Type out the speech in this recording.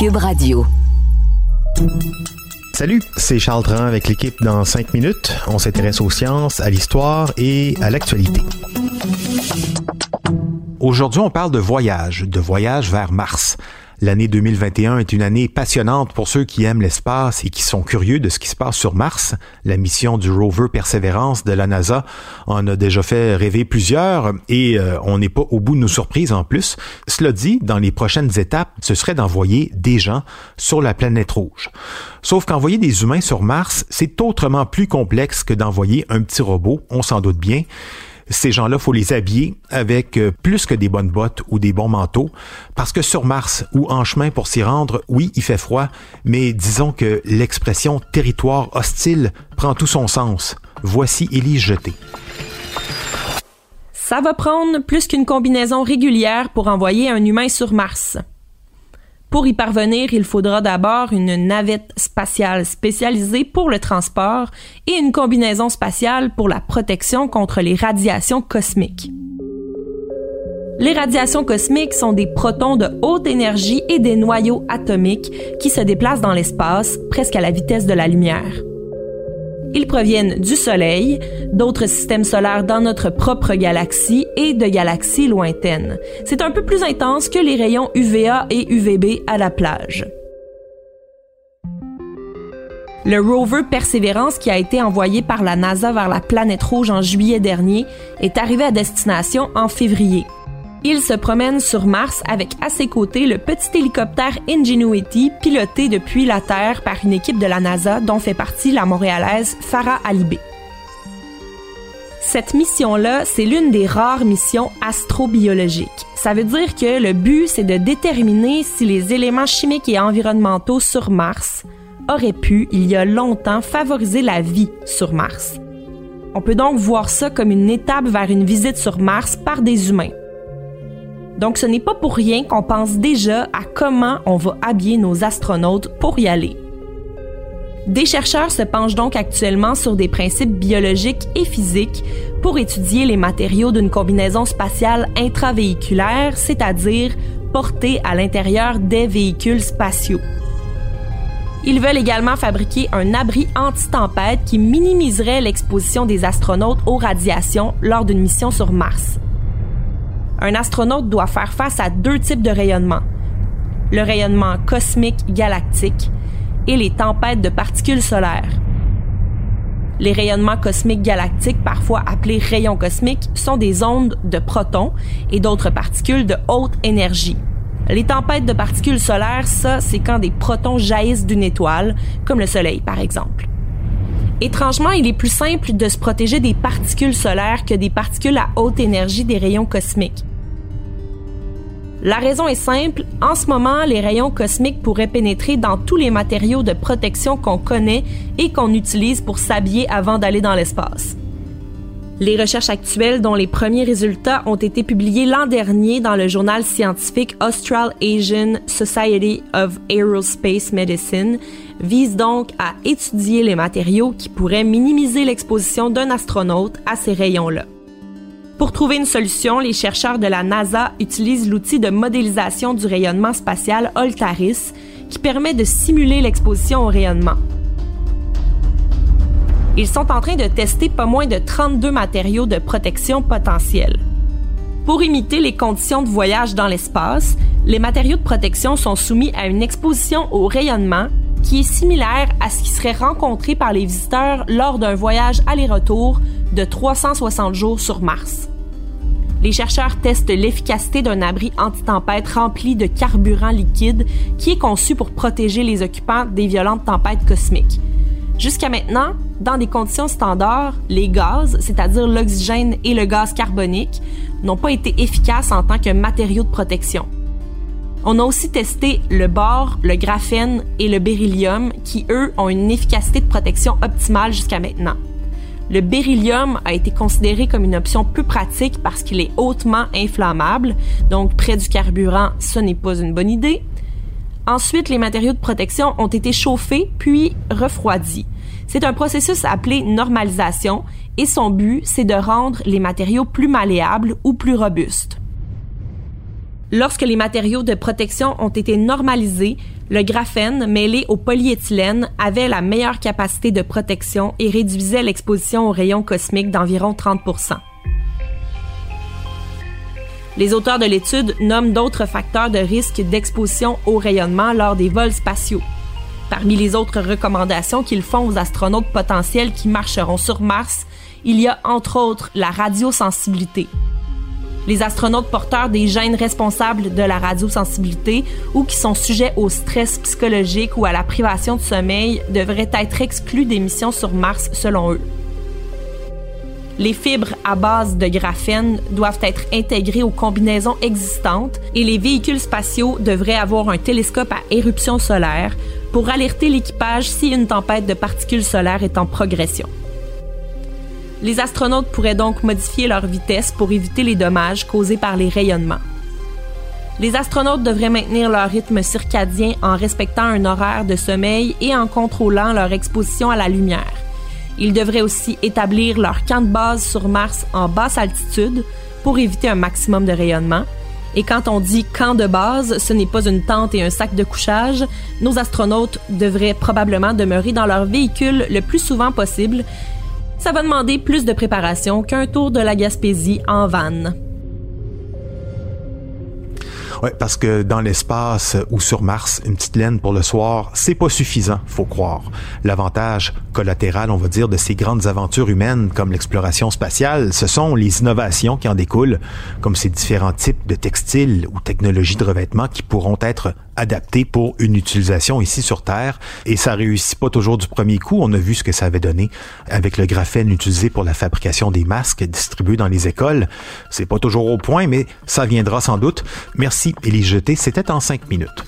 Cube Radio. Salut, c'est Charles Tran avec l'équipe dans 5 minutes. On s'intéresse aux sciences, à l'histoire et à l'actualité. Aujourd'hui, on parle de voyage, de voyage vers Mars. L'année 2021 est une année passionnante pour ceux qui aiment l'espace et qui sont curieux de ce qui se passe sur Mars. La mission du rover Perseverance de la NASA en a déjà fait rêver plusieurs et euh, on n'est pas au bout de nos surprises en plus. Cela dit, dans les prochaines étapes, ce serait d'envoyer des gens sur la planète rouge. Sauf qu'envoyer des humains sur Mars, c'est autrement plus complexe que d'envoyer un petit robot, on s'en doute bien ces gens-là, faut les habiller avec euh, plus que des bonnes bottes ou des bons manteaux, parce que sur Mars ou en chemin pour s'y rendre, oui, il fait froid, mais disons que l'expression territoire hostile prend tout son sens. Voici Élise Jeté. Ça va prendre plus qu'une combinaison régulière pour envoyer un humain sur Mars. Pour y parvenir, il faudra d'abord une navette spatiale spécialisée pour le transport et une combinaison spatiale pour la protection contre les radiations cosmiques. Les radiations cosmiques sont des protons de haute énergie et des noyaux atomiques qui se déplacent dans l'espace presque à la vitesse de la lumière. Ils proviennent du Soleil, d'autres systèmes solaires dans notre propre galaxie et de galaxies lointaines. C'est un peu plus intense que les rayons UVA et UVB à la plage. Le rover Perseverance qui a été envoyé par la NASA vers la planète rouge en juillet dernier est arrivé à destination en février. Il se promène sur Mars avec à ses côtés le petit hélicoptère Ingenuity piloté depuis la Terre par une équipe de la NASA dont fait partie la montréalaise Farah Alibé. Cette mission-là, c'est l'une des rares missions astrobiologiques. Ça veut dire que le but, c'est de déterminer si les éléments chimiques et environnementaux sur Mars auraient pu, il y a longtemps, favoriser la vie sur Mars. On peut donc voir ça comme une étape vers une visite sur Mars par des humains. Donc ce n'est pas pour rien qu'on pense déjà à comment on va habiller nos astronautes pour y aller. Des chercheurs se penchent donc actuellement sur des principes biologiques et physiques pour étudier les matériaux d'une combinaison spatiale intravéhiculaire, c'est-à-dire portée à l'intérieur des véhicules spatiaux. Ils veulent également fabriquer un abri anti-tempête qui minimiserait l'exposition des astronautes aux radiations lors d'une mission sur Mars un astronaute doit faire face à deux types de rayonnement. Le rayonnement cosmique galactique et les tempêtes de particules solaires. Les rayonnements cosmiques galactiques, parfois appelés rayons cosmiques, sont des ondes de protons et d'autres particules de haute énergie. Les tempêtes de particules solaires, ça, c'est quand des protons jaillissent d'une étoile, comme le Soleil par exemple. Étrangement, il est plus simple de se protéger des particules solaires que des particules à haute énergie des rayons cosmiques. La raison est simple, en ce moment, les rayons cosmiques pourraient pénétrer dans tous les matériaux de protection qu'on connaît et qu'on utilise pour s'habiller avant d'aller dans l'espace. Les recherches actuelles, dont les premiers résultats ont été publiés l'an dernier dans le journal scientifique Australasian Society of Aerospace Medicine, visent donc à étudier les matériaux qui pourraient minimiser l'exposition d'un astronaute à ces rayons-là. Pour trouver une solution, les chercheurs de la NASA utilisent l'outil de modélisation du rayonnement spatial Oltaris, qui permet de simuler l'exposition au rayonnement. Ils sont en train de tester pas moins de 32 matériaux de protection potentiels. Pour imiter les conditions de voyage dans l'espace, les matériaux de protection sont soumis à une exposition au rayonnement qui est similaire à ce qui serait rencontré par les visiteurs lors d'un voyage aller-retour de 360 jours sur Mars. Les chercheurs testent l'efficacité d'un abri anti-tempête rempli de carburant liquide qui est conçu pour protéger les occupants des violentes tempêtes cosmiques. Jusqu'à maintenant, dans des conditions standards, les gaz, c'est-à-dire l'oxygène et le gaz carbonique, n'ont pas été efficaces en tant que matériaux de protection. On a aussi testé le bore, le graphène et le beryllium qui, eux, ont une efficacité de protection optimale jusqu'à maintenant. Le beryllium a été considéré comme une option peu pratique parce qu'il est hautement inflammable, donc près du carburant, ce n'est pas une bonne idée. Ensuite, les matériaux de protection ont été chauffés puis refroidis. C'est un processus appelé normalisation et son but, c'est de rendre les matériaux plus malléables ou plus robustes. Lorsque les matériaux de protection ont été normalisés, le graphène mêlé au polyéthylène avait la meilleure capacité de protection et réduisait l'exposition aux rayons cosmiques d'environ 30 Les auteurs de l'étude nomment d'autres facteurs de risque d'exposition au rayonnement lors des vols spatiaux. Parmi les autres recommandations qu'ils font aux astronautes potentiels qui marcheront sur Mars, il y a entre autres la radiosensibilité. Les astronautes porteurs des gènes responsables de la radiosensibilité ou qui sont sujets au stress psychologique ou à la privation de sommeil devraient être exclus des missions sur Mars selon eux. Les fibres à base de graphène doivent être intégrées aux combinaisons existantes et les véhicules spatiaux devraient avoir un télescope à éruption solaire pour alerter l'équipage si une tempête de particules solaires est en progression. Les astronautes pourraient donc modifier leur vitesse pour éviter les dommages causés par les rayonnements. Les astronautes devraient maintenir leur rythme circadien en respectant un horaire de sommeil et en contrôlant leur exposition à la lumière. Ils devraient aussi établir leur camp de base sur Mars en basse altitude pour éviter un maximum de rayonnement. Et quand on dit camp de base, ce n'est pas une tente et un sac de couchage. Nos astronautes devraient probablement demeurer dans leur véhicule le plus souvent possible ça va demander plus de préparation qu'un tour de la Gaspésie en vanne. Ouais, parce que dans l'espace ou sur Mars, une petite laine pour le soir, c'est pas suffisant, faut croire. L'avantage collatéral, on va dire, de ces grandes aventures humaines comme l'exploration spatiale, ce sont les innovations qui en découlent, comme ces différents types de textiles ou technologies de revêtement qui pourront être adaptés pour une utilisation ici sur Terre. Et ça réussit pas toujours du premier coup. On a vu ce que ça avait donné avec le graphène utilisé pour la fabrication des masques distribués dans les écoles. C'est pas toujours au point, mais ça viendra sans doute. Merci, Élie Jeté. C'était en cinq minutes.